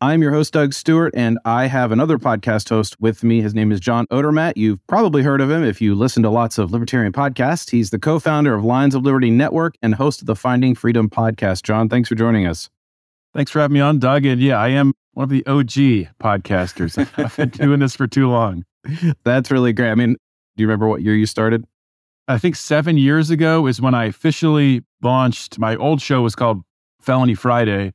I'm your host, Doug Stuart, and I have another podcast host with me. His name is John Odermatt. You've probably heard of him if you listen to lots of libertarian podcasts. He's the co founder of Lions of Liberty Network and host of the Finding Freedom podcast. John, thanks for joining us. Thanks for having me on, Doug. And yeah, I am one of the OG podcasters. I've been doing this for too long. That's really great. I mean, do you remember what year you started? I think seven years ago is when I officially launched. My old show was called Felony Friday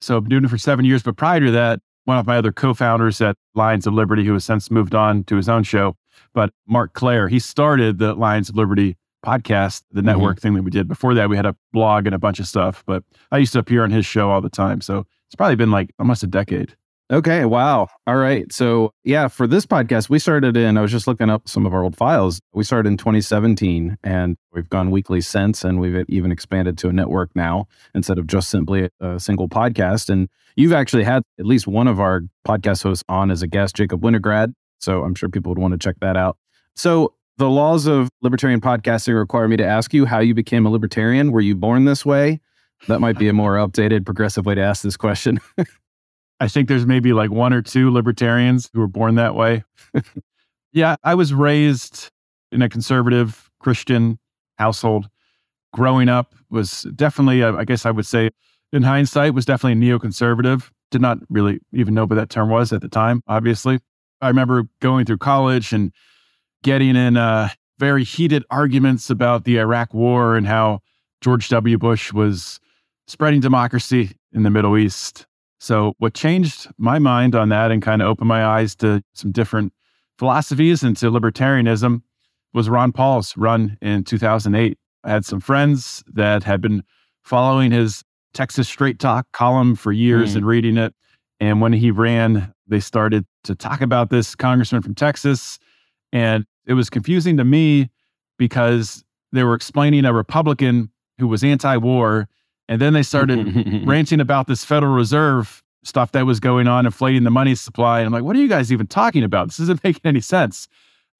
so I've been doing it for seven years. But prior to that, one of my other co-founders at Lions of Liberty, who has since moved on to his own show, but Marc Clair, he started the Lions of Liberty podcast, the mm-hmm. network mm-hmm. thing that we did. Before that, we had a blog and a bunch of stuff, but I used to appear on his show all the time. So it's probably been like almost a decade. Okay. Wow. All right. So, yeah, for this podcast, we started in, I was just looking up some of our old files. We started in 2017 and we've gone weekly since, and we've even expanded to a network now instead of just simply a single podcast. And you've actually had at least one of our podcast hosts on as a guest, Jacob Winograd. So, I'm sure people would want to check that out. So, the laws of libertarian podcasting require me to ask you how you became a libertarian. Were you born this way? That might be a more updated, progressive way to ask this question. I think there's maybe like one or two libertarians who were born that way. yeah, I was raised in a conservative Christian household. Growing up was definitely, I guess I would say, in hindsight, was definitely neoconservative. Did not really even know what that term was at the time, obviously. I remember going through college and getting in uh, very heated arguments about the Iraq war and how George W. Bush was spreading democracy in the Middle East. So, what changed my mind on that and kind of opened my eyes to some different philosophies and to libertarianism was Ron Paul's run in 2008. I had some friends that had been following his Texas Straight Talk column for years mm. and reading it. And when he ran, they started to talk about this congressman from Texas. And it was confusing to me because they were explaining a Republican who was anti war and then they started ranting about this Federal Reserve stuff that was going on, inflating the money supply. And I'm like, what are you guys even talking about? This isn't making any sense.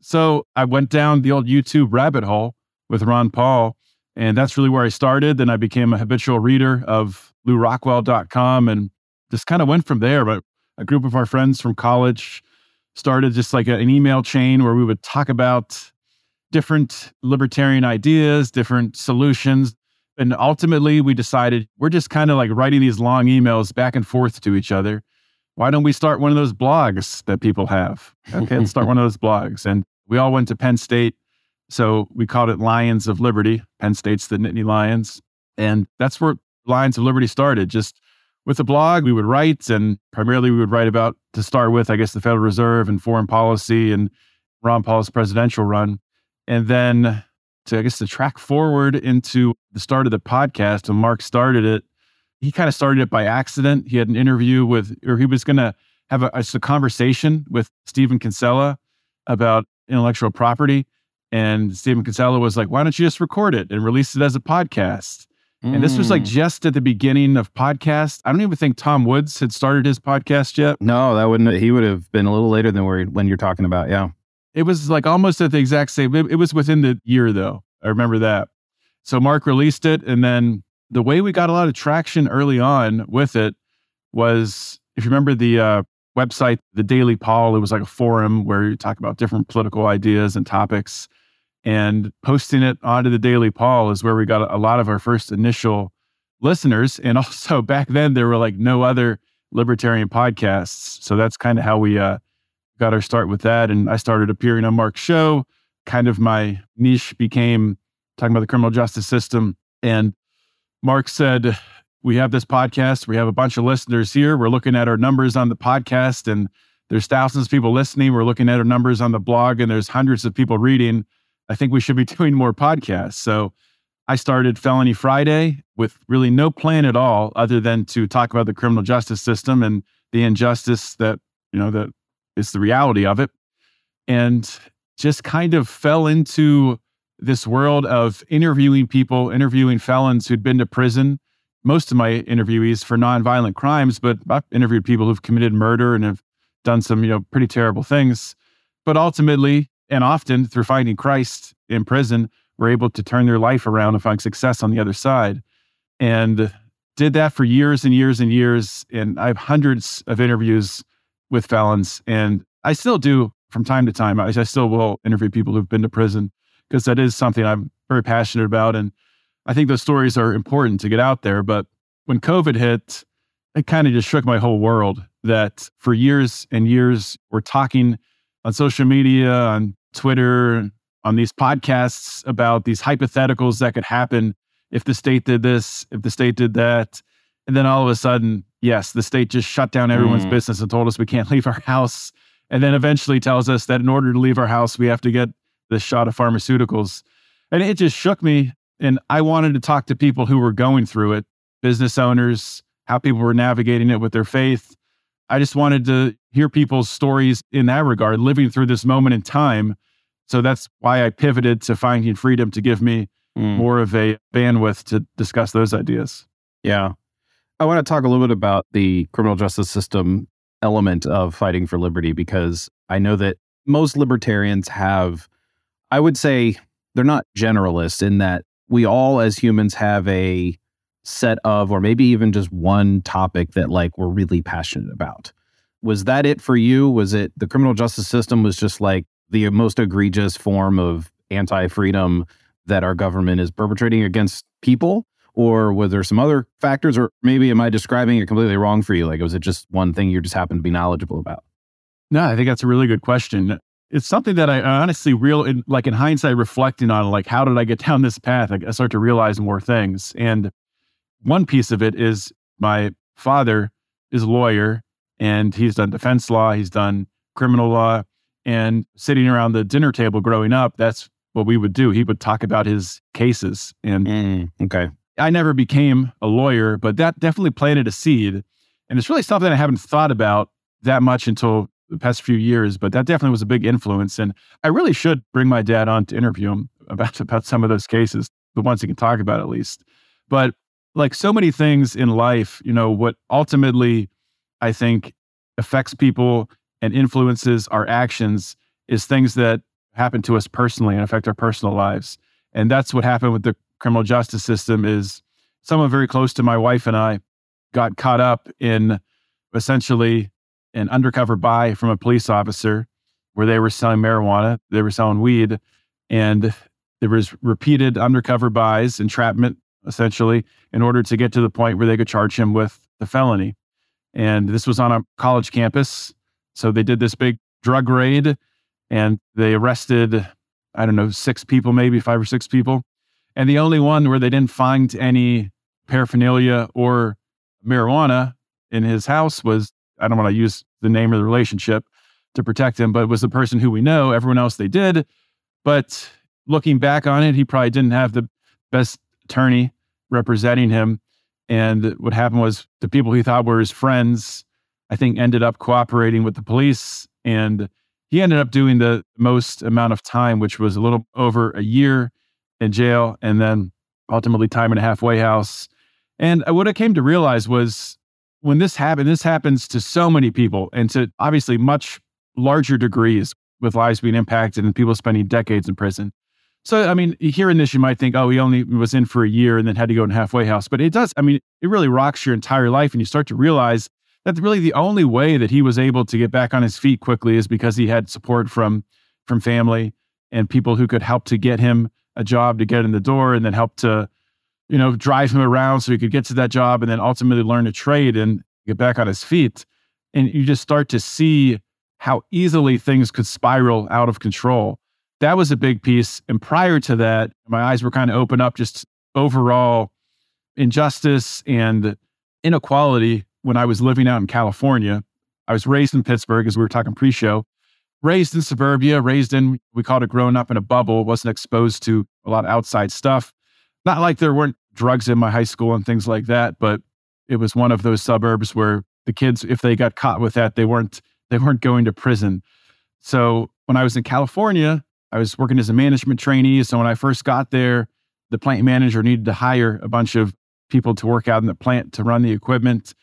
So I went down the old YouTube rabbit hole with Ron Paul. And that's really where I started. Then I became a habitual reader of lewrockwell.com and just kind of went from there. But a group of our friends from college started just like a, an email chain where we would talk about different libertarian ideas, different solutions, and ultimately, we decided we're just kind of like writing these long emails back and forth to each other. Why don't we start one of those blogs that people have? Okay, let's start one of those blogs. And we all went to Penn State. So we called it Lions of Liberty. Penn State's the Nittany Lions. And that's where Lions of Liberty started. Just with a blog, we would write, and primarily we would write about, to start with, I guess, the Federal Reserve and foreign policy and Ron Paul's presidential run. And then to I guess to track forward into the start of the podcast and Marc started it. He kind of started it by accident. He had an interview with, or he was going to have a, a, conversation with Stephan Kinsella about intellectual property. And Stephan Kinsella was like, why don't you just record it and release it as a podcast? Mm. And this was like mm. just at the beginning of podcast. I don't even think Tom Woods had started his podcast yet. No, that wouldn't. He would have been a little later than where when you're talking about. Yeah. It was like almost at the exact same. It, it was within the year though. I remember that. So Marc released it, and then the way we got a lot of traction early on with it was, if you remember the uh, website, the Daily Paul, it was like a forum where you talk about different political ideas and topics. And posting it onto the Daily Paul is where we got a lot of our first initial listeners. And also back then, there were like no other libertarian podcasts. So that's kind of how we uh, got our start with that. And I started appearing on Marc's show. Kind of my niche became talking about the criminal justice system. And Marc said, We have this podcast. We have a bunch of listeners here. We're looking at our numbers on the podcast, and there's thousands of people listening. We're looking at our numbers on the blog, and there's hundreds of people reading. I think we should be doing more podcasts. So I started Felony Friday with really no plan at all other than to talk about the criminal justice system and the injustice that, you know, that is the reality of it. and just kind of fell into this world of interviewing people, interviewing felons who'd been to prison. Most of my interviewees for nonviolent crimes, but I've interviewed people who've committed murder and have done some, you know, pretty terrible things. But ultimately, and often through finding Christ in prison, were able to turn their life around and find success on the other side. And did that for years and years and years. And I have hundreds of interviews with felons. And I still do from time to time. I, I still will interview people who've been to prison because that is something I'm very passionate about. And I think those stories are important to get out there. But when COVID hit, it kind of just shook my whole world that for years and years, we're talking on social media, on Twitter, on these podcasts about these hypotheticals that could happen if the state did this, if the state did that. And then all of a sudden, yes, the state just shut down everyone's mm. business and told us we can't leave our house. And then eventually tells us that in order to leave our house, we have to get this shot of pharmaceuticals. And it just shook me. And I wanted to talk to people who were going through it, business owners, how people were navigating it with their faith. I just wanted to hear people's stories in that regard, living through this moment in time. So that's why I pivoted to finding freedom to give me mm. more of a bandwidth to discuss those ideas. Yeah. I want to talk a little bit about the criminal justice system element of fighting for liberty because I know that most libertarians have, I would say, they're not generalists in that we all as humans have a set of, or maybe even just one topic that like we're really passionate about. Was that it for you? Was it the criminal justice system was just like the most egregious form of anti freedom that our government is perpetrating against people? Or was there some other factors? Or maybe am I describing it completely wrong for you? Like, was it just one thing you just happen to be knowledgeable about? No, I think that's a really good question. It's something that I honestly real in, like in hindsight reflecting on like how did I get down this path? I start to realize more things. And one piece of it is my father is a lawyer and he's done defense law, he's done criminal law, and sitting around the dinner table growing up, that's what we would do. He would talk about his cases. And mm, okay. I never became a lawyer, but that definitely planted a seed. And it's really something I haven't thought about that much until the past few years, but that definitely was a big influence. And I really should bring my dad on to interview him about, about some of those cases, the ones he can talk about at least. But like so many things in life, you know, what ultimately I think affects people and influences our actions is things that happen to us personally and affect our personal lives. And that's what happened with the criminal justice system is someone very close to my wife and I got caught up in essentially an undercover buy from a police officer where they were selling marijuana, they were selling weed, and there was repeated undercover buys, entrapment essentially, in order to get to the point where they could charge him with the felony. And this was on a college campus. So they did this big drug raid and they arrested, I don't know, six people, maybe five or six people. And the only one where they didn't find any paraphernalia or marijuana in his house was I don't want to use the name of the relationship to protect him, but was the person who we know. Everyone else they did. But looking back on it, he probably didn't have the best attorney representing him. And what happened was the people he thought were his friends, I think, ended up cooperating with the police. And he ended up doing the most amount of time, which was a little over a year in jail and then ultimately time in a halfway house. And uh, what I came to realize was when this happened, this happens to so many people and to obviously much larger degrees with lives being impacted and people spending decades in prison. So, I mean, hearing this, you might think, oh, he only was in for a year and then had to go in halfway house. But it does, I mean, it really rocks your entire life. And you start to realize that really the only way that he was able to get back on his feet quickly is because he had support from from family and people who could help to get him a job to get in the door and then help to, you know, drive him around so he could get to that job and then ultimately learn a trade and get back on his feet. And you just start to see how easily things could spiral out of control. That was a big piece. And prior to that, my eyes were kind of open up just overall injustice and inequality when I was living out in California. I was raised in Pittsburgh, as we were talking pre show raised in suburbia, raised in, we called it growing up in a bubble, wasn't exposed to a lot of outside stuff. Not like there weren't drugs in my high school and things like that, but it was one of those suburbs where the kids, if they got caught with that, they weren't they weren't going to prison. So when I was in California, I was working as a management trainee. So when I first got there, the plant manager needed to hire a bunch of people to work out in the plant to run the equipment.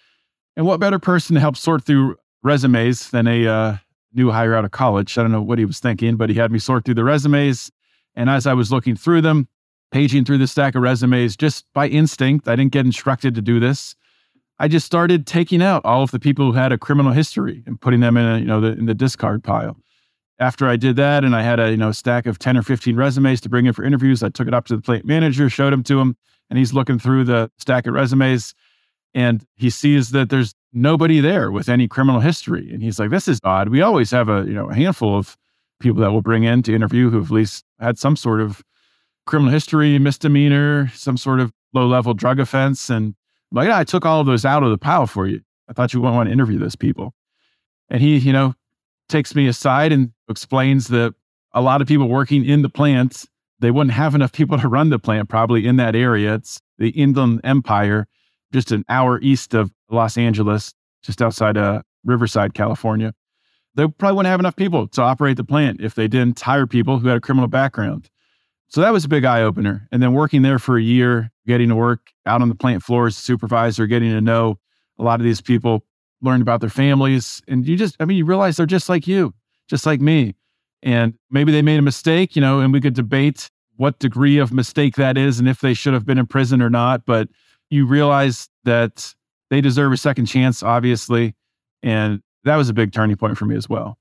And what better person to help sort through resumes than a uh, new hire out of college? I don't know what he was thinking, but he had me sort through the resumes. And as I was looking through them, paging through the stack of resumes, just by instinct, I didn't get instructed to do this. I just started taking out all of the people who had a criminal history and putting them in a, you know the, in the discard pile. After I did that, and I had a you know stack of ten or fifteen resumes to bring in for interviews, I took it up to the plant manager, showed him to him, and he's looking through the stack of resumes, and he sees that there's nobody there with any criminal history, and he's like, "This is odd. We always have a you know a handful of people that we'll bring in to interview who have at least had some sort of criminal history, misdemeanor, some sort of low level drug offense, and I'm like, yeah, I took all of those out of the pile for you. I thought you wouldn't want to interview those people. And he, you know, takes me aside and explains that a lot of people working in the plants, they wouldn't have enough people to run the plant probably in that area. It's the Inland Empire, just an hour east of Los Angeles, just outside of Riverside, California. They probably wouldn't have enough people to operate the plant if they didn't hire people who had a criminal background. So that was a big eye opener. And then working there for a year, getting to work out on the plant floor as a supervisor, getting to know a lot of these people, learn about their families. And you just, I mean, you realize they're just like you, just like me. And maybe they made a mistake, you know, and we could debate what degree of mistake that is and if they should have been in prison or not. But you realize that they deserve a second chance, obviously. And that was a big turning point for me as well.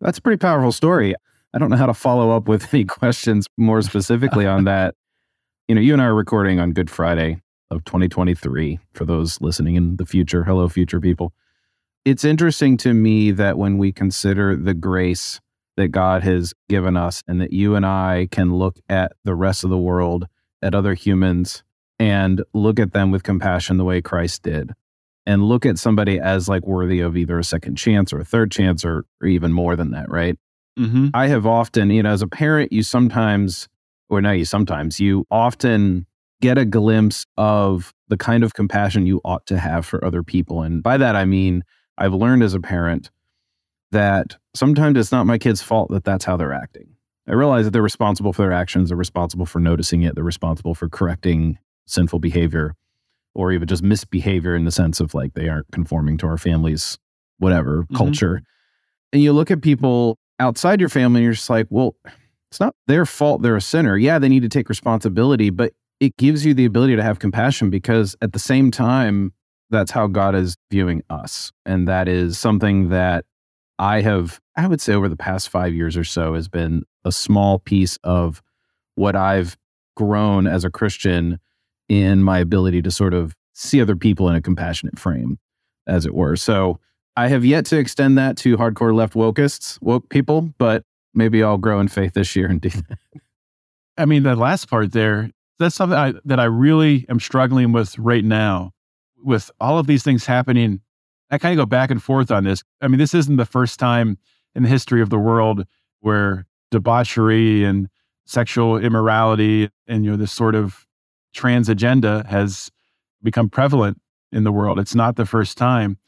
That's a pretty powerful story. I don't know how to follow up with any questions more specifically on that. You know, you and I are recording on Good Friday of 2023 for those listening in the future. Hello, future people. It's interesting to me that when we consider the grace that God has given us and that you and I can look at the rest of the world, at other humans, and look at them with compassion the way Christ did, and look at somebody as like worthy of either a second chance or a third chance or, or even more than that, right? Mm-hmm. I have often, you know, as a parent, you sometimes, or not you sometimes, you often get a glimpse of the kind of compassion you ought to have for other people. And by that, I mean, I've learned as a parent that sometimes it's not my kid's fault that that's how they're acting. I realize that they're responsible for their actions, they're responsible for noticing it, they're responsible for correcting sinful behavior or even just misbehavior in the sense of like they aren't conforming to our family's whatever mm-hmm. culture. And you look at people outside your family and you're just like, well, it's not their fault they're a sinner. Yeah, they need to take responsibility, but it gives you the ability to have compassion because at the same time, that's how God is viewing us. And that is something that I have, I would say, over the past five years or so, has been a small piece of what I've grown as a Christian in my ability to sort of see other people in a compassionate frame, as it were. So I have yet to extend that to hardcore left wokeists, woke people, but maybe I'll grow in faith this year and do that. I mean, the last part there, that's something I, that I really am struggling with right now. With all of these things happening, I kind of go back and forth on this. I mean, this isn't the first time in the history of the world where debauchery and sexual immorality and you know this sort of trans agenda has become prevalent in the world. It's not the first time.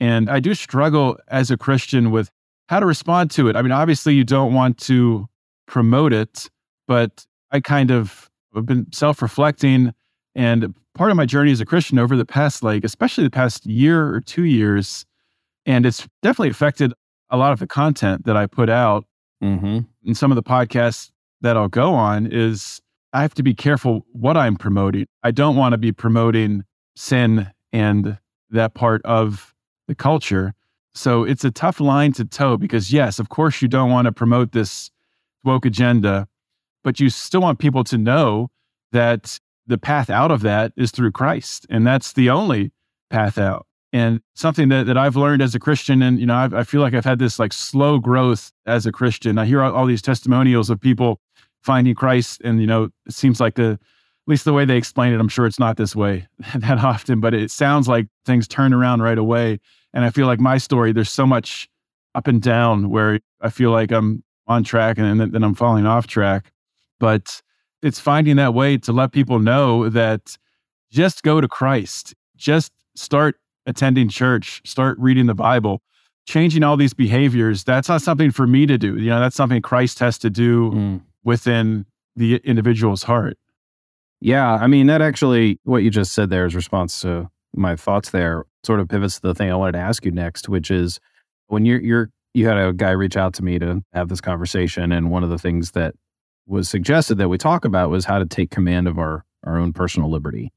And I do struggle as a Christian with how to respond to it. I mean, obviously, you don't want to promote it, but I kind of have been self reflecting. And part of my journey as a Christian over the past, like, especially the past year or two years, and it's definitely affected a lot of the content that I put out mm-hmm. and some of the podcasts that I'll go on is I have to be careful what I'm promoting. I don't want to be promoting sin and that part of the culture. So it's a tough line to toe because, yes, of course, you don't want to promote this woke agenda, but you still want people to know that the path out of that is through Christ. And that's the only path out. And something that, that I've learned as a Christian, and you know, I've, i feel like I've had this like slow growth as a Christian. I hear all, all these testimonials of people finding Christ, and you know, it seems like the at least the way they explain it, I'm sure it's not this way that often, but it sounds like things turn around right away. And I feel like my story, there's so much up and down where I feel like I'm on track and then, then I'm falling off track. But it's finding that way to let people know that just go to Christ, just start attending church, start reading the Bible, changing all these behaviors, that's not something for me to do. You know, that's something Christ has to do mm. Within the individual's heart. Yeah. I mean, that actually, what you just said there is response to my thoughts there, sort of pivots to the thing I wanted to ask you next, which is when you're, you're, you had a guy reach out to me to have this conversation. And one of the things that was suggested that we talk about was how to take command of our, our own personal liberty,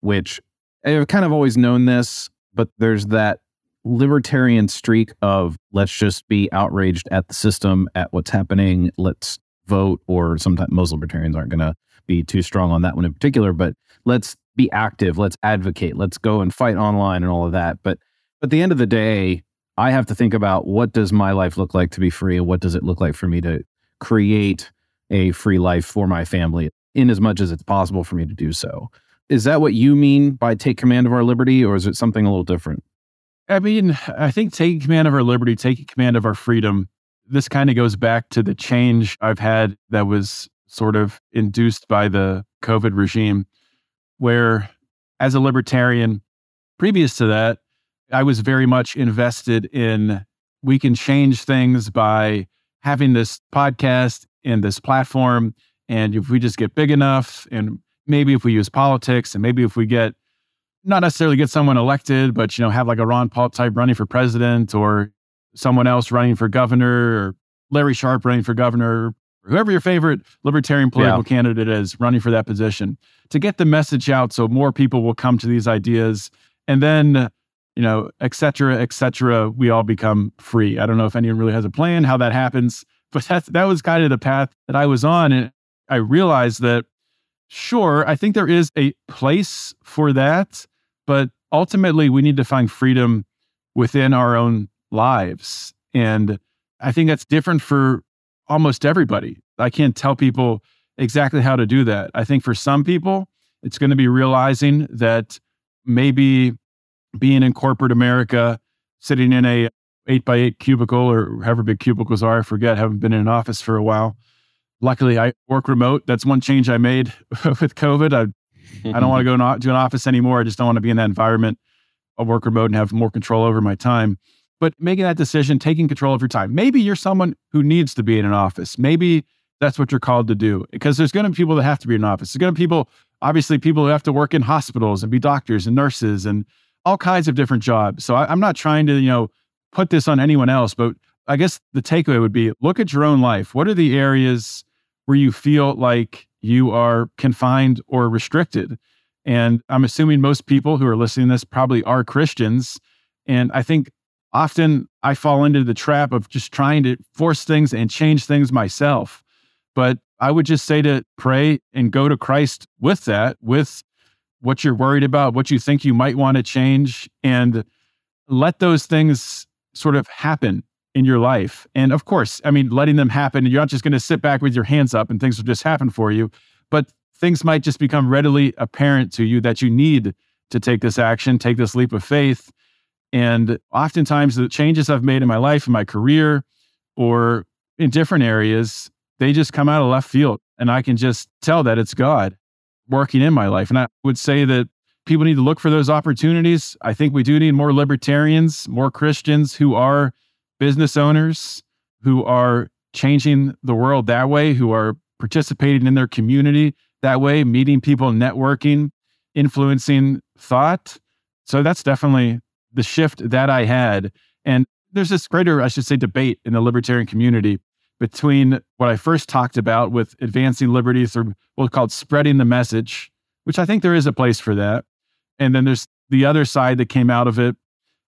which I've kind of always known this, but there's that libertarian streak of let's just be outraged at the system, at what's happening, let's vote, or sometimes most libertarians aren't going to be too strong on that one in particular, but let's be active, let's advocate, let's go and fight online and all of that. But at the end of the day, I have to think about what does my life look like to be free and what does it look like for me to create a free life for my family in as much as it's possible for me to do so. Is that what you mean by take command of our liberty or is it something a little different? I mean, I think taking command of our liberty, taking command of our freedom, this kind of goes back to the change I've had that was sort of induced by the COVID regime, where as a libertarian, previous to that, I was very much invested in we can change things by having this podcast and this platform. And if we just get big enough, and maybe if we use politics, and maybe if we get not necessarily get someone elected, but you know, have like a Ron Paul type running for president or someone else running for governor or Larry Sharpe running for governor, or whoever your favorite libertarian political yeah. candidate is running for that position to get the message out so more people will come to these ideas. And then you know et cetera et cetera we all become free. I don't know if anyone really has a plan how that happens but that, that was kind of the path that i was on. And i realized that sure i think there is a place for that but ultimately, we need to find freedom within our own lives. And I think that's different for almost everybody. I can't tell people exactly how to do that. I think for some people, it's going to be realizing that maybe being in corporate America, sitting in a eight by eight cubicle or however big cubicles are, I forget, haven't been in an office for a while. Luckily, I work remote. That's one change I made with COVID. I I don't want to go to an office anymore. I just don't want to be in that environment. I'll work remote and have more control over my time. But making that decision, taking control of your time. Maybe you're someone who needs to be in an office. Maybe that's what you're called to do because there's going to be people that have to be in an office. There's going to be people, obviously, people who have to work in hospitals and be doctors and nurses and all kinds of different jobs. So I, I'm not trying to, you know, put this on anyone else, but I guess the takeaway would be look at your own life. What are the areas where you feel like you are confined or restricted. And I'm assuming most people who are listening to this probably are Christians. And I think often I fall into the trap of just trying to force things and change things myself. But I would just say to pray and go to Christ with that, with what you're worried about, what you think you might want to change, and let those things sort of happen in your life. And of course, I mean, letting them happen, you're not just going to sit back with your hands up and things will just happen for you, but things might just become readily apparent to you that you need to take this action, take this leap of faith. And oftentimes, the changes I've made in my life, in my career, or in different areas, they just come out of left field. And I can just tell that it's God working in my life. And I would say that people need to look for those opportunities. I think we do need more libertarians, more Christians who are business owners who are changing the world that way, who are participating in their community that way, meeting people, networking, influencing thought. So that's definitely the shift that I had. And there's this greater, I should say, debate in the libertarian community between what I first talked about with advancing liberty through what's called spreading the message, which I think there is a place for that. And then there's the other side that came out of it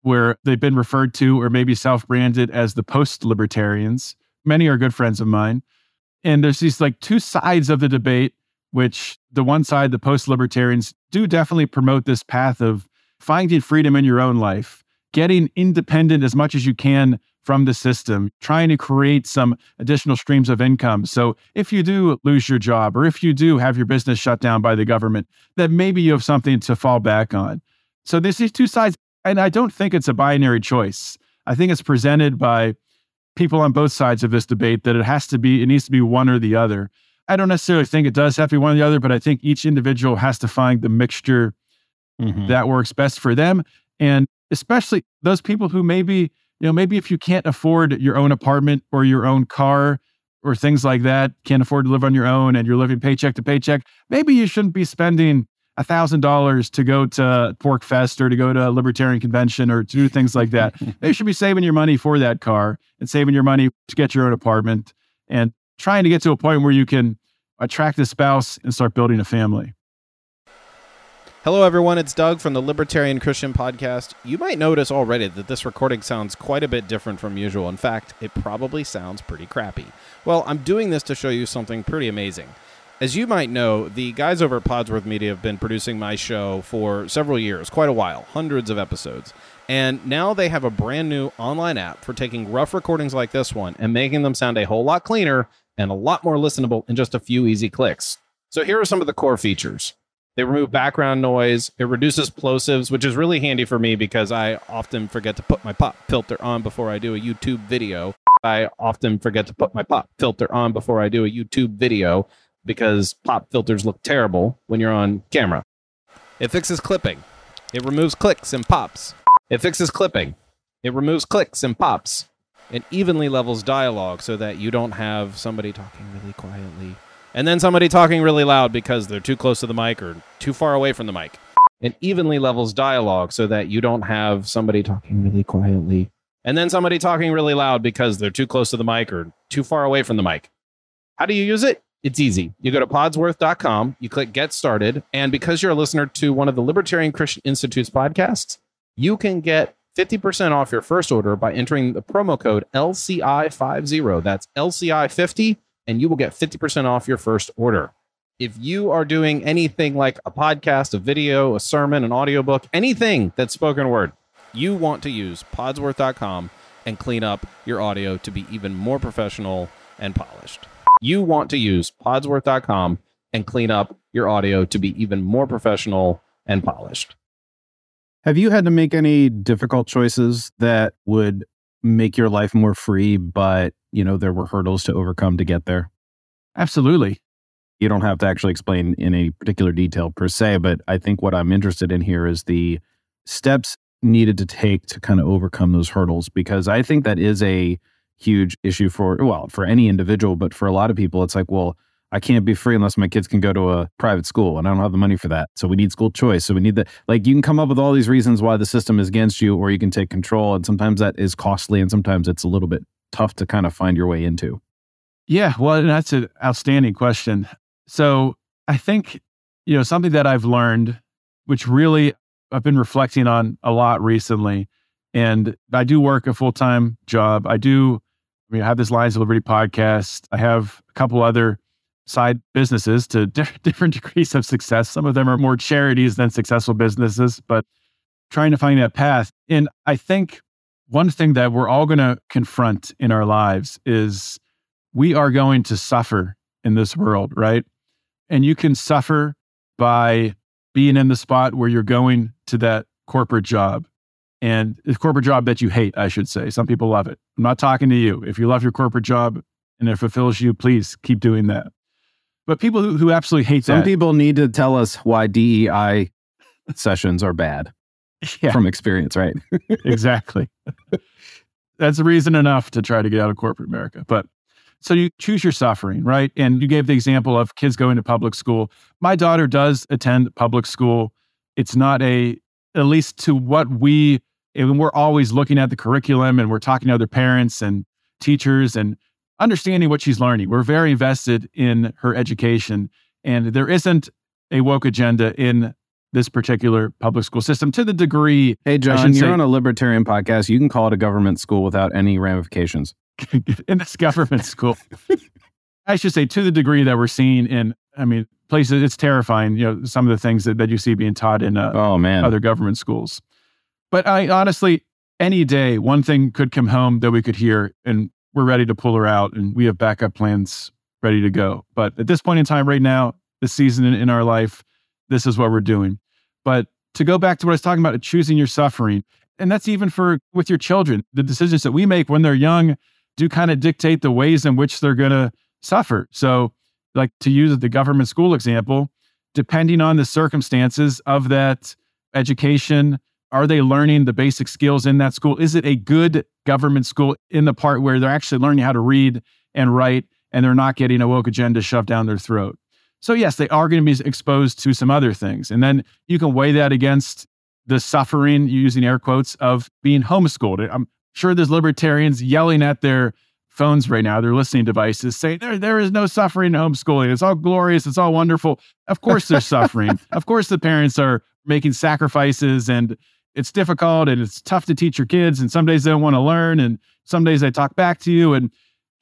where they've been referred to or maybe self branded as the post libertarians. Many are good friends of mine. And there's these like two sides of the debate, which the one side, the post libertarians, do definitely promote this path of finding freedom in your own life, getting independent as much as you can from the system, trying to create some additional streams of income. So if you do lose your job or if you do have your business shut down by the government, then maybe you have something to fall back on. So there's these two sides and I don't think it's a binary choice. I think it's presented by people on both sides of this debate that it has to be, it needs to be one or the other. I don't necessarily think it does have to be one or the other, but I think each individual has to find the mixture mm-hmm. that works best for them. And especially those people who maybe you know, maybe if you can't afford your own apartment or your own car or things like that, can't afford to live on your own and you're living paycheck to paycheck, maybe you shouldn't be spending $1,000 to go to PorcFest or to go to a libertarian convention or to do things like that. you should be saving your money for that car and saving your money to get your own apartment and trying to get to a point where you can attract a spouse and start building a family. Hello, everyone. It's Doug from the Libertarian Christian Podcast. You might notice already that this recording sounds quite a bit different from usual. In fact, it probably sounds pretty crappy. Well, I'm doing this to show you something pretty amazing. As you might know, the guys over at Podsworth Media have been producing my show for several years, quite a while, hundreds of episodes. And now they have a brand new online app for taking rough recordings like this one and making them sound a whole lot cleaner and a lot more listenable in just a few easy clicks. So here are some of the core features. They remove background noise. It reduces plosives, which is really handy for me because I often forget to put my pop filter on before I do a YouTube video. I often forget to put my pop filter on before I do a YouTube video because pop filters look terrible when you're on camera. It fixes clipping. It removes clicks and pops. It fixes clipping. It removes clicks and pops. It evenly levels dialogue so that you don't have somebody talking really quietly and then somebody talking really loud because they're too close to the mic or too far away from the mic. It evenly levels dialogue so that you don't have somebody talking really quietly and then somebody talking really loud because they're too close to the mic or too far away from the mic. How do you use it? It's easy. You go to podsworth.com, you click get started, and because you're a listener to one of the Libertarian Christian Institute's podcasts, you can get 50% off your first order by entering the promo code LCI50. That's LCI50 and you will get 50% off your first order. If you are doing anything like a podcast, a video, a sermon, an audiobook, anything that's spoken word, you want to use podsworth.com and clean up your audio to be even more professional and polished. You want to use podsworth.com and clean up your audio to be even more professional and polished. Have you had to make any difficult choices that would make your life more free, but you know there were hurdles to overcome to get there? Absolutely. You don't have to actually explain in any particular detail per se, but I think what I'm interested in here is the steps needed to take to kind of overcome those hurdles because I think that is a huge issue for well, for any individual, but for a lot of people it's like, well, I can't be free unless my kids can go to a private school and I don't have the money for that. So we need school choice. So we need the like you can come up with all these reasons why the system is against you or you can take control and sometimes that is costly and sometimes it's a little bit tough to kind of find your way into. Yeah, well, that's an outstanding question. So, I think you know something that I've learned which really I've been reflecting on a lot recently and I do work a full-time job. I do I mean, I have this Lions of Liberty podcast. I have a couple other side businesses to different degrees of success. Some of them are more charities than successful businesses, but trying to find that path. And I think one thing that we're all going to confront in our lives is we are going to suffer in this world, right? And you can suffer by being in the spot where you're going to that corporate job and the corporate job that you hate, I should say. Some people love it. I'm not talking to you. If you love your corporate job and it fulfills you, please keep doing that. But people who, who absolutely hate Some that, people need to tell us why DEI sessions are bad yeah, from experience, right? exactly. That's a reason enough to try to get out of corporate America. But so you choose your suffering, right? And you gave the example of kids going to public school. My daughter does attend public school. It's not a, at least to what we, and we're always looking at the curriculum and we're talking to other parents and teachers and understanding what she's learning. We're very invested in her education. And there isn't a woke agenda in this particular public school system to the degree. Hey, John, you're say- on a libertarian podcast. You can call it a government school without any ramifications. in this government school. I should say to the degree that we're seeing in, I mean, places, it's terrifying, you know, some of the things that, that you see being taught in uh, Oh, man. other government schools. But I honestly, any day, one thing could come home that we could hear, and we're ready to pull her out, and we have backup plans ready to go. But at this point in time, right now, this season in, in our life, this is what we're doing. But to go back to what I was talking about, choosing your suffering, and that's even for with your children, the decisions that we make when they're young do kind of dictate the ways in which they're going to suffer. So, like to use the government school example, depending on the circumstances of that education, are they learning the basic skills in that school? Is it a good government school in the part where they're actually learning how to read and write and they're not getting a woke agenda shoved down their throat. So, yes, they are going to be exposed to some other things. And then you can weigh that against the suffering, using air quotes, of being homeschooled. I'm sure there's libertarians yelling at their phones right now, their listening devices, saying there, there is no suffering in homeschooling. It's all glorious. It's all wonderful. Of course, there's suffering. Of course, the parents are making sacrifices and it's difficult and it's tough to teach your kids. And some days they don't want to learn. And some days they talk back to you and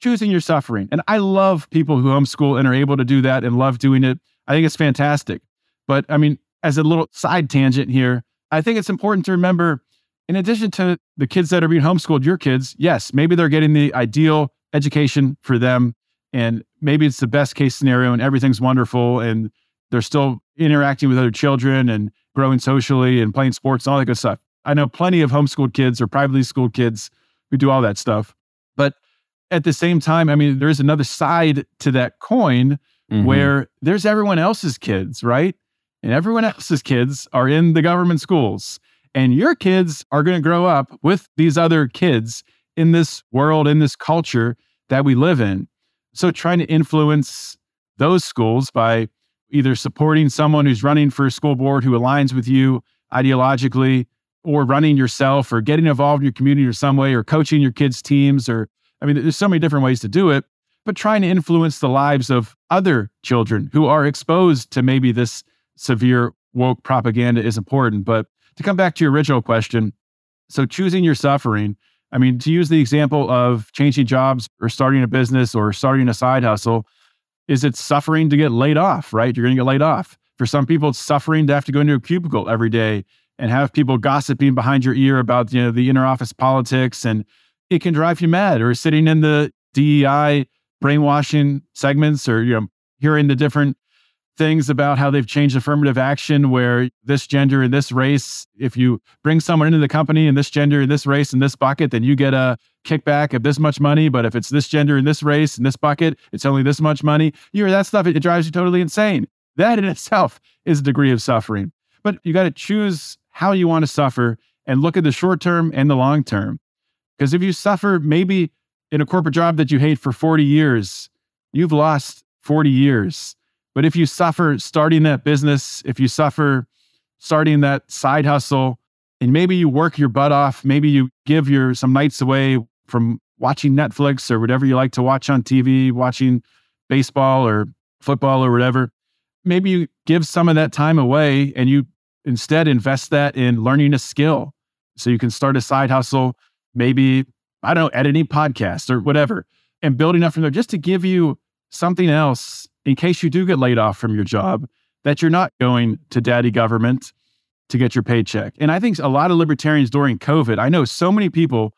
choosing your suffering. And I love people who homeschool and are able to do that and love doing it. I think it's fantastic. But I mean, as a little side tangent here, I think it's important to remember in addition to the kids that are being homeschooled, your kids, yes, maybe they're getting the ideal education for them. And maybe it's the best case scenario and everything's wonderful. And they're still interacting with other children and growing socially and playing sports and all that good stuff. I know plenty of homeschooled kids or privately schooled kids who do all that stuff. But at the same time, I mean, there's another side to that coin mm-hmm. where there's everyone else's kids, right? And everyone else's kids are in the government schools. And your kids are going to grow up with these other kids in this world, in this culture that we live in. So trying to influence those schools by either supporting someone who's running for a school board who aligns with you ideologically, or running yourself, or getting involved in your community or some way, or coaching your kids' teams, or I mean, there's so many different ways to do it, but trying to influence the lives of other children who are exposed to maybe this severe woke propaganda is important. But to come back to your original question, so choosing your suffering, I mean, to use the example of changing jobs or starting a business or starting a side hustle, is it suffering to get laid off, right? You're going to get laid off. For some people, it's suffering to have to go into a cubicle every day and have people gossiping behind your ear about you know the inner office politics, and it can drive you mad. Or sitting in the DEI brainwashing segments, or you know hearing the different things about how they've changed affirmative action where this gender and this race, if you bring someone into the company and this gender and this race and this bucket, then you get a kickback of this much money. But if it's this gender and this race and this bucket, it's only this much money. You hear that stuff, it, it drives you totally insane. That in itself is a degree of suffering. But you got to choose how you want to suffer and look at the short term and the long term. Because if you suffer maybe in a corporate job that you hate for 40 years, you've lost 40 years but if you suffer starting that business, if you suffer starting that side hustle, and maybe you work your butt off, maybe you give your some nights away from watching Netflix or whatever you like to watch on TV, watching baseball or football or whatever. Maybe you give some of that time away and you instead invest that in learning a skill. So you can start a side hustle, maybe, I don't know, editing podcasts or whatever, and building up from there just to give you something else in case you do get laid off from your job, that you're not going to daddy government to get your paycheck. And I think a lot of libertarians during COVID, I know so many people,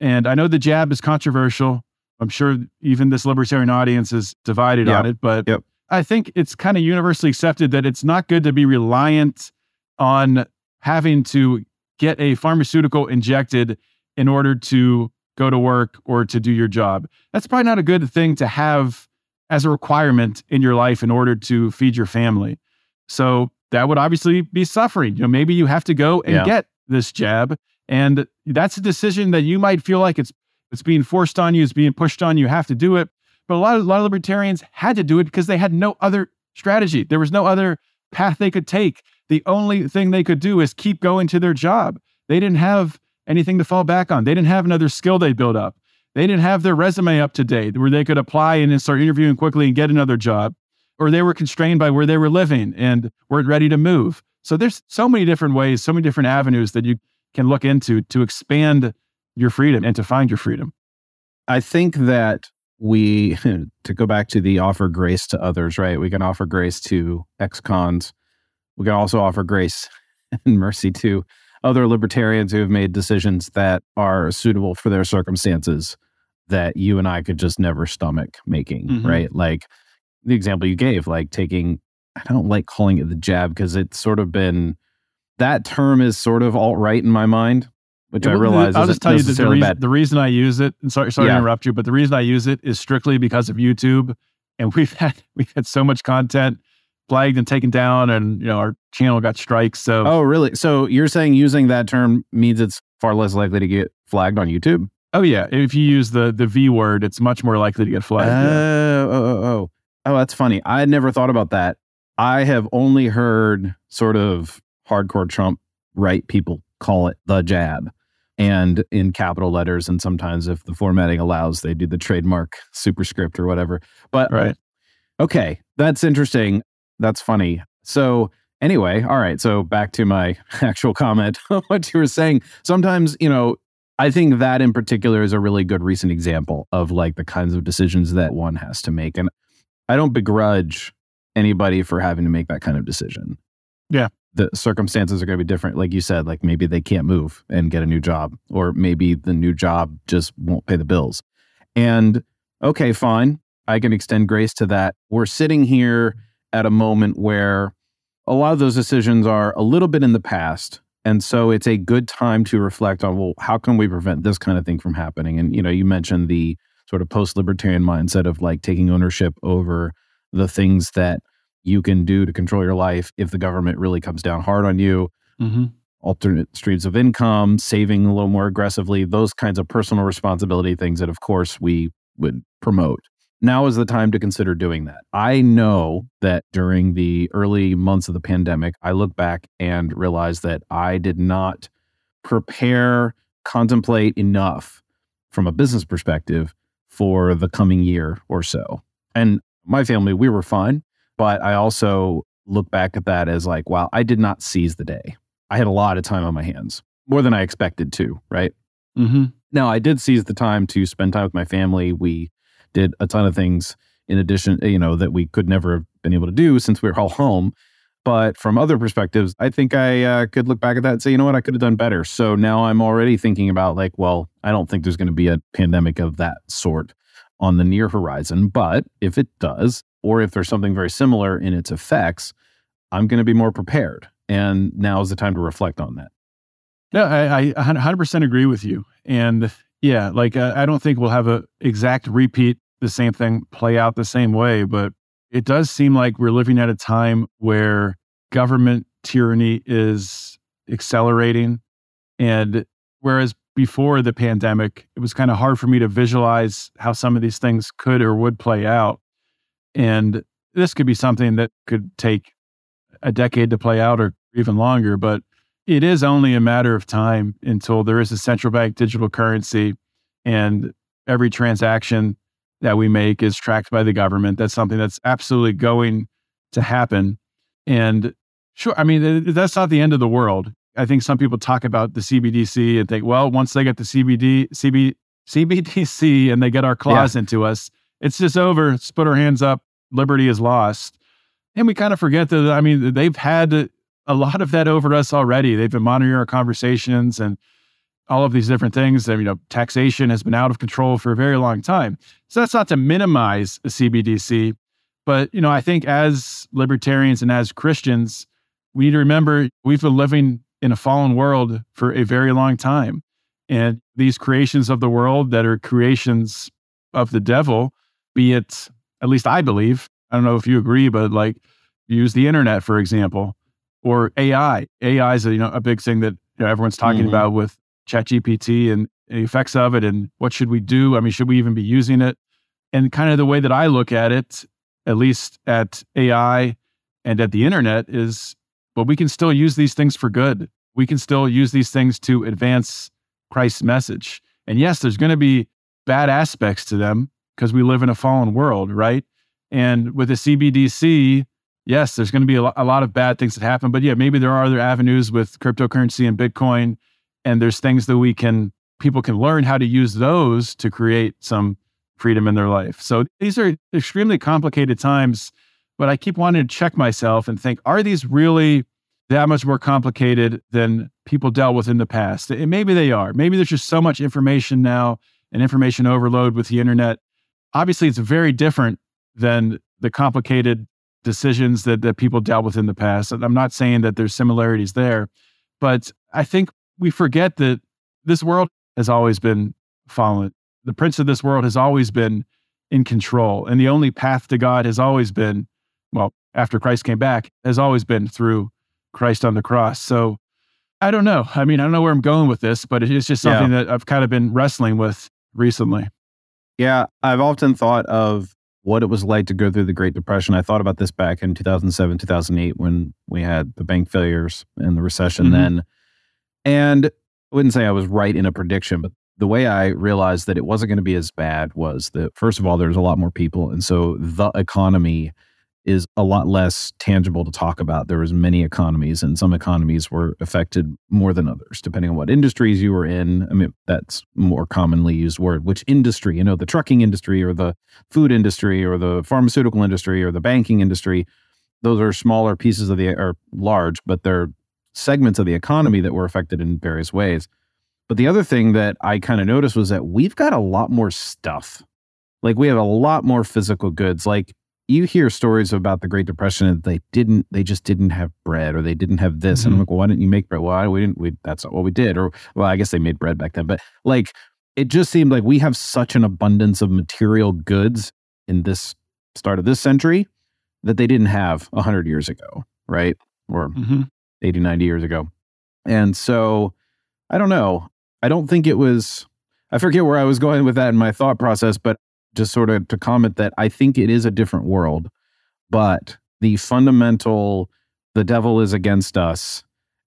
and I know the jab is controversial. I'm sure even this libertarian audience is divided on it, but yep. I think it's kind of universally accepted that it's not good to be reliant on having to get a pharmaceutical injected in order to go to work or to do your job. That's probably not a good thing to have as a requirement in your life in order to feed your family. So that would obviously be suffering. You know, maybe you have to go and yeah. get this jab. And that's a decision that you might feel like it's it's being forced on you, it's being pushed on you, you have to do it. But a lot of a lot of libertarians had to do it because they had no other strategy. There was no other path they could take. The only thing they could do is keep going to their job. They didn't have anything to fall back on. They didn't have another skill they built up. They didn't have their resume up to date where they could apply and then start interviewing quickly and get another job, or they were constrained by where they were living and weren't ready to move. So there's so many different ways, so many different avenues that you can look into to expand your freedom and to find your freedom. I think that we, to go back to the offer grace to others, right? We can offer grace to ex cons. We can also offer grace and mercy to other libertarians who have made decisions that are suitable for their circumstances that you and I could just never stomach making, mm-hmm. right? Like the example you gave, like taking, I don't like calling it the jab because it's sort of been, that term is sort of alt right in my mind, which yeah, I realize I'll just tell you the, reason, the reason I use it, and sorry, sorry yeah. to interrupt you, but the reason I use it is strictly because of YouTube. And we've had, we've had so much content flagged and taken down and, you know, our channel got strikes. So, oh, really? So you're saying using that term means it's far less likely to get flagged on YouTube? Oh yeah, if you use the the V word, it's much more likely to get oh, flagged. Oh, yeah. oh, oh, oh. Oh, that's funny. I had never thought about that. I have only heard sort of hardcore Trump right people call it the jab and in capital letters. And sometimes, if the formatting allows, they do the trademark superscript or whatever. But Right. okay, that's interesting. That's funny. So, anyway, all right. So, back to my actual comment, what you were saying. Sometimes, you know, I think that in particular is a really good recent example of like the kinds of decisions that one has to make. And I don't begrudge anybody for having to make that kind of decision. Yeah. The circumstances are going to be different. Like you said, like maybe they can't move and get a new job, or maybe the new job just won't pay the bills. And okay, fine. I can extend grace to that. We're sitting here at a moment where a lot of those decisions are a little bit in the past. And so it's a good time to reflect on, well, how can we prevent this kind of thing from happening? And, you know, you mentioned the sort of post libertarian mindset of like taking ownership over the things that you can do to control your life if the government really comes down hard on you, hmm alternate streams of income, saving a little more aggressively, those kinds of personal responsibility things that, of course, we would promote. Now is the time to consider doing that. I know that during the early months of the pandemic, I look back and realize that I did not prepare, contemplate enough from a business perspective for the coming year or so. And my family, we were fine, but I also look back at that as like, wow, I did not seize the day. I had a lot of time on my hands, more than I expected to, right? Mm-hmm. Now, I did seize the time to spend time with my family. We did a ton of things in addition, you know, that we could never have been able to do since we were all home. But from other perspectives, I think I uh, could look back at that and say, you know what, I could have done better. So now I'm already thinking about, like, well, I don't think there's going to be a pandemic of that sort on the near horizon. But if it does, or if there's something very similar in its effects, I'm going to be more prepared. And now is the time to reflect on that. No, I, I 100% agree with you. And yeah, like uh, I don't think we'll have a exact repeat the same thing play out the same way, but it does seem like we're living at a time where government tyranny is accelerating. And whereas before the pandemic, it was kind of hard for me to visualize how some of these things could or would play out. And this could be something that could take a decade to play out or even longer, but it is only a matter of time until there is a central bank digital currency and every transaction that we make is tracked by the government. That's something that's absolutely going to happen. And sure, I mean, that's not the end of the world. I think some people talk about the CBDC and think, well, once they get the CBD, CB, CBDC and they get our claws into us, it's just over. Let's put our hands up. Liberty is lost. And we kind of forget that, I mean, they've had a lot of that over us already. They've been monitoring our conversations and all of these different things. And, you know, taxation has been out of control for a very long time. So that's not to minimize CBDC. But, you know, I think as libertarians and as Christians, we need to remember we've been living in a fallen world for a very long time. And these creations of the world that are creations of the devil, be it, at least I believe, I don't know if you agree, but like use the internet, for example, or AI. AI is a, you know, a big thing that you know, everyone's talking Mhm. about with ChatGPT and the effects of it and what should we do? I mean, should we even be using it? And kind of the way that I look at it, at least at AI and at the internet, is well, we can still use these things for good. We can still use these things to advance Christ's message. And yes, there's going to be bad aspects to them because we live in a fallen world, right? And with the CBDC, yes, there's going to be a lot of bad things that happen. But yeah, maybe there are other avenues with cryptocurrency and Bitcoin, and there's things that we can people can learn how to use those to create some freedom in their life. So these are extremely complicated times, but I keep wanting to check myself and think, are these really that much more complicated than people dealt with in the past? And maybe they are. Maybe there's just so much information now and information overload with the internet. Obviously, it's very different than the complicated decisions that, that people dealt with in the past. And I'm not saying that there's similarities there, but I think we forget that this world has always been fallen. The prince of this world has always been in control. And the only path to God has always been, well, after Christ came back, has always been through Christ on the cross. So I don't know. I mean, I don't know where I'm going with this, but it's just something yeah. that I've kind of been wrestling with recently. Yeah, I've often thought of what it was like to go through the Great Depression. I thought about this back in 2007, 2008 when we had the bank failures and the recession mm-hmm. then. And I wouldn't say I was right in a prediction, but the way I realized that it wasn't going to be as bad was that, first of all, there's a lot more people. And so the economy is a lot less tangible to talk about. There was many economies, and some economies were affected more than others, depending on what industries you were in. I mean, that's more commonly used word. Which industry? You know, the trucking industry, or the food industry, or the pharmaceutical industry, or the banking industry. Those are smaller pieces of the, or large, but they're segments of the economy that were affected in various ways. But the other thing that I kind of noticed was that we've got a lot more stuff. Like we have a lot more physical goods. Like you hear stories about the Great Depression and they didn't, they just didn't have bread or they didn't have this. Mm-hmm. And I'm mm-hmm. like, well, why didn't you make bread? Well, we didn't, we, that's not what we did. Or, well, I guess they made bread back then. But like, it just seemed like we have such an abundance of material goods in this start of this century that they didn't have 100 years ago, right? Or mm-hmm. 80, 90 years ago. And so I don't know. I don't think it was, I forget where I was going with that in my thought process, but just sort of to comment that I think it is a different world, but the fundamental the devil is against us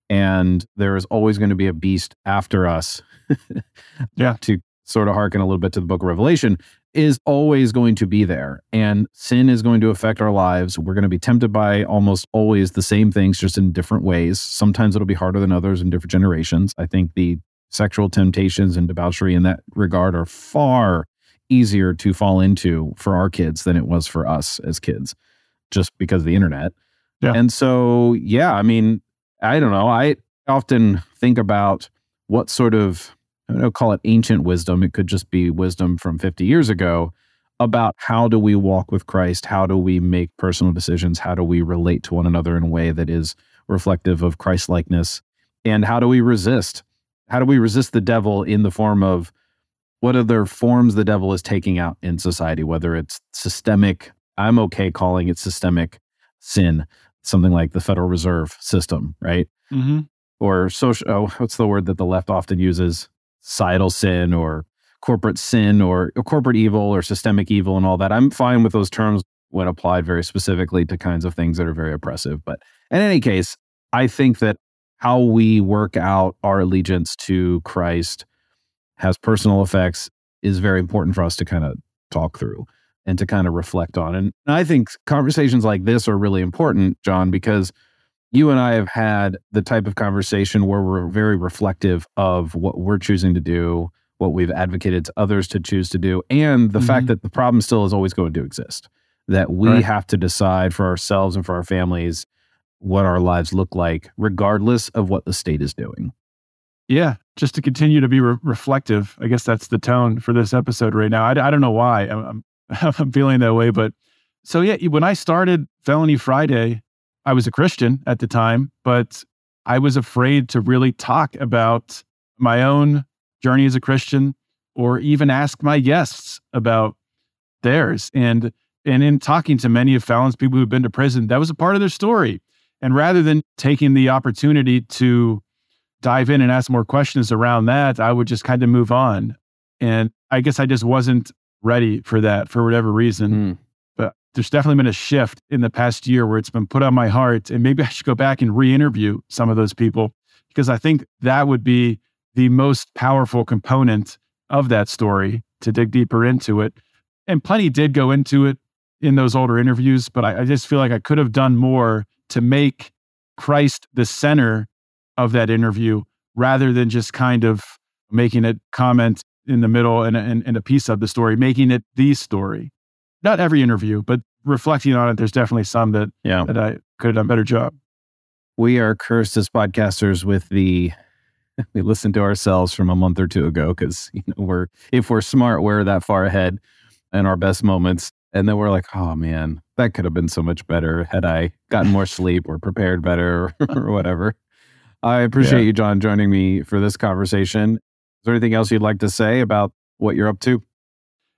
and there is always going to be a beast after us. yeah. To sort of harken a little bit to the book of Revelation is always going to be there and sin is going to affect our lives. We're going to be tempted by almost always the same things just in different ways. Sometimes it'll be harder than others in different generations. I think the sexual temptations and debauchery in that regard are far easier to fall into for our kids than it was for us as kids just because of the internet. Yeah. And so, yeah, I mean, I don't know. I often think about what sort of, I don't call it ancient wisdom. It could just be wisdom from 50 years ago about how do we walk with Christ? How do we make personal decisions? How do we relate to one another in a way that is reflective of Christ likeness? And how do we resist? How do we resist the devil in the form of what other forms the devil is taking out in society, whether it's systemic, I'm okay calling it systemic sin, something like the Federal Reserve System, right? Mm-hmm. Or social, oh, what's the word that the left often uses? Societal sin or corporate sin or, or corporate evil or systemic evil and all that. I'm fine with those terms when applied very specifically to kinds of things that are very oppressive. But in any case, I think that how we work out our allegiance to Christ has personal effects is very important for us to kind of talk through and to kind of reflect on. And I think conversations like this are really important, John, because you and I have had the type of conversation where we're very reflective of what we're choosing to do, what we've advocated to others to choose to do, and the mm-hmm. fact that the problem still is always going to exist. That we right. have to decide for ourselves and for our families what our lives look like, regardless of what the state is doing. Yeah, just to continue to be re- reflective. I guess that's the tone for this episode right now. I, I don't know why I'm, I'm, I'm feeling that way, but so yeah, when I started Felony Friday, I was a Christian at the time, but I was afraid to really talk about my own journey as a Christian or even ask my guests about theirs. And and in talking to many of Fallon's people who've been to prison, that was a part of their story. And rather than taking the opportunity to dive in and ask more questions around that, I would just kind of move on. And I guess I just wasn't ready for that for whatever reason. Mm. There's definitely been a shift in the past year where it's been put on my heart. And maybe I should go back and re interview some of those people because I think that would be the most powerful component of that story to dig deeper into it. And plenty did go into it in those older interviews, but I, I just feel like I could have done more to make Christ the center of that interview rather than just kind of making it comment in the middle and, and, and a piece of the story, making it the story. Not every interview, but reflecting on it, there's definitely some that yeah. that I could have done a better job. We are cursed as podcasters with the we listened to ourselves from a month or two ago because you know we're if we're smart, we're that far ahead in our best moments. And then we're like, oh man, that could have been so much better had I gotten more sleep or prepared better or, or whatever. I appreciate yeah. you, John, joining me for this conversation. Is there anything else you'd like to say about what you're up to?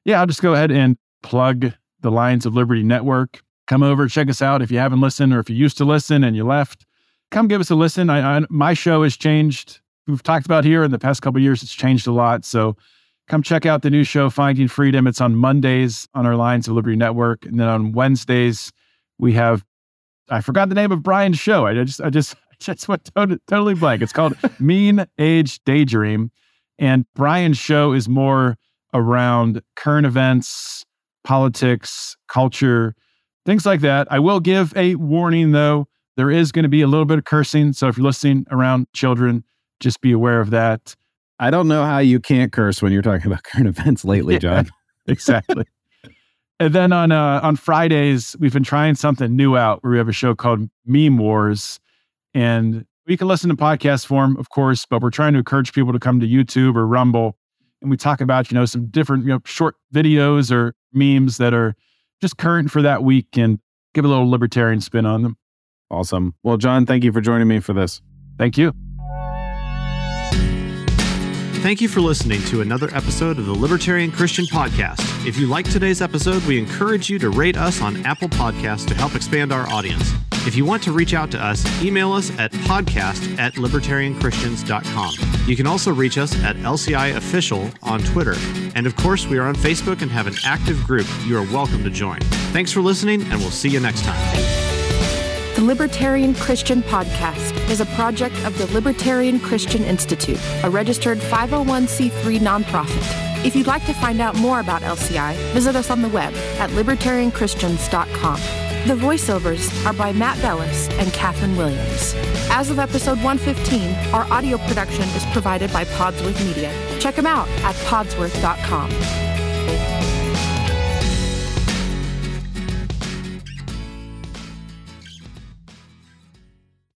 Yeah, I'll just go ahead and plug the Lions of Liberty Network. Come over, check us out if you haven't listened or if you used to listen and you left. come give us a listen. I, I, my show has changed. We've talked about here in the past couple years. It's changed a lot. So come check out the new show, Finding Freedom. It's on Mondays on our Lions of Liberty Network, and then on Wednesdays we have. I forgot the name of Brian's show. I just, I just, I just went totally, totally blank. It's called Mean Age Daydream, and Brian's show is more around current events, politics, culture, things like that. I will give a warning though. There is going to be a little bit of cursing. So if you're listening around children, just be aware of that. I don't know how you can't curse when you're talking about current events lately, John. exactly. and then on uh, on Fridays, we've been trying something new out where we have a show called Meme Wars. And we can listen to podcast form, of course, but we're trying to encourage people to come to YouTube or Rumble. And we talk about, you know, some different, you know, short videos or memes that are just current for that week and give a little libertarian spin on them. Awesome. Well, John, thank you for joining me for this. Thank you. Thank you for listening to another episode of the Libertarian Christian Podcast. If you like today's episode, we encourage you to rate us on Apple Podcasts to help expand our audience. If you want to reach out to us, email us at podcast at libertarianchristians.com. You can also reach us at LCI Official on Twitter. And of course, we are on Facebook and have an active group you are welcome to join. Thanks for listening, and we'll see you next time. The Libertarian Christian Podcast is a project of the Libertarian Christian Institute, a registered 501c3 nonprofit. If you'd like to find out more about LCI, visit us on the web at libertarianchristians.com. The voiceovers are by Matt Bellis and Katherine Williams. As of episode 115, our audio production is provided by Podsworth Media. Check them out at podsworth.com.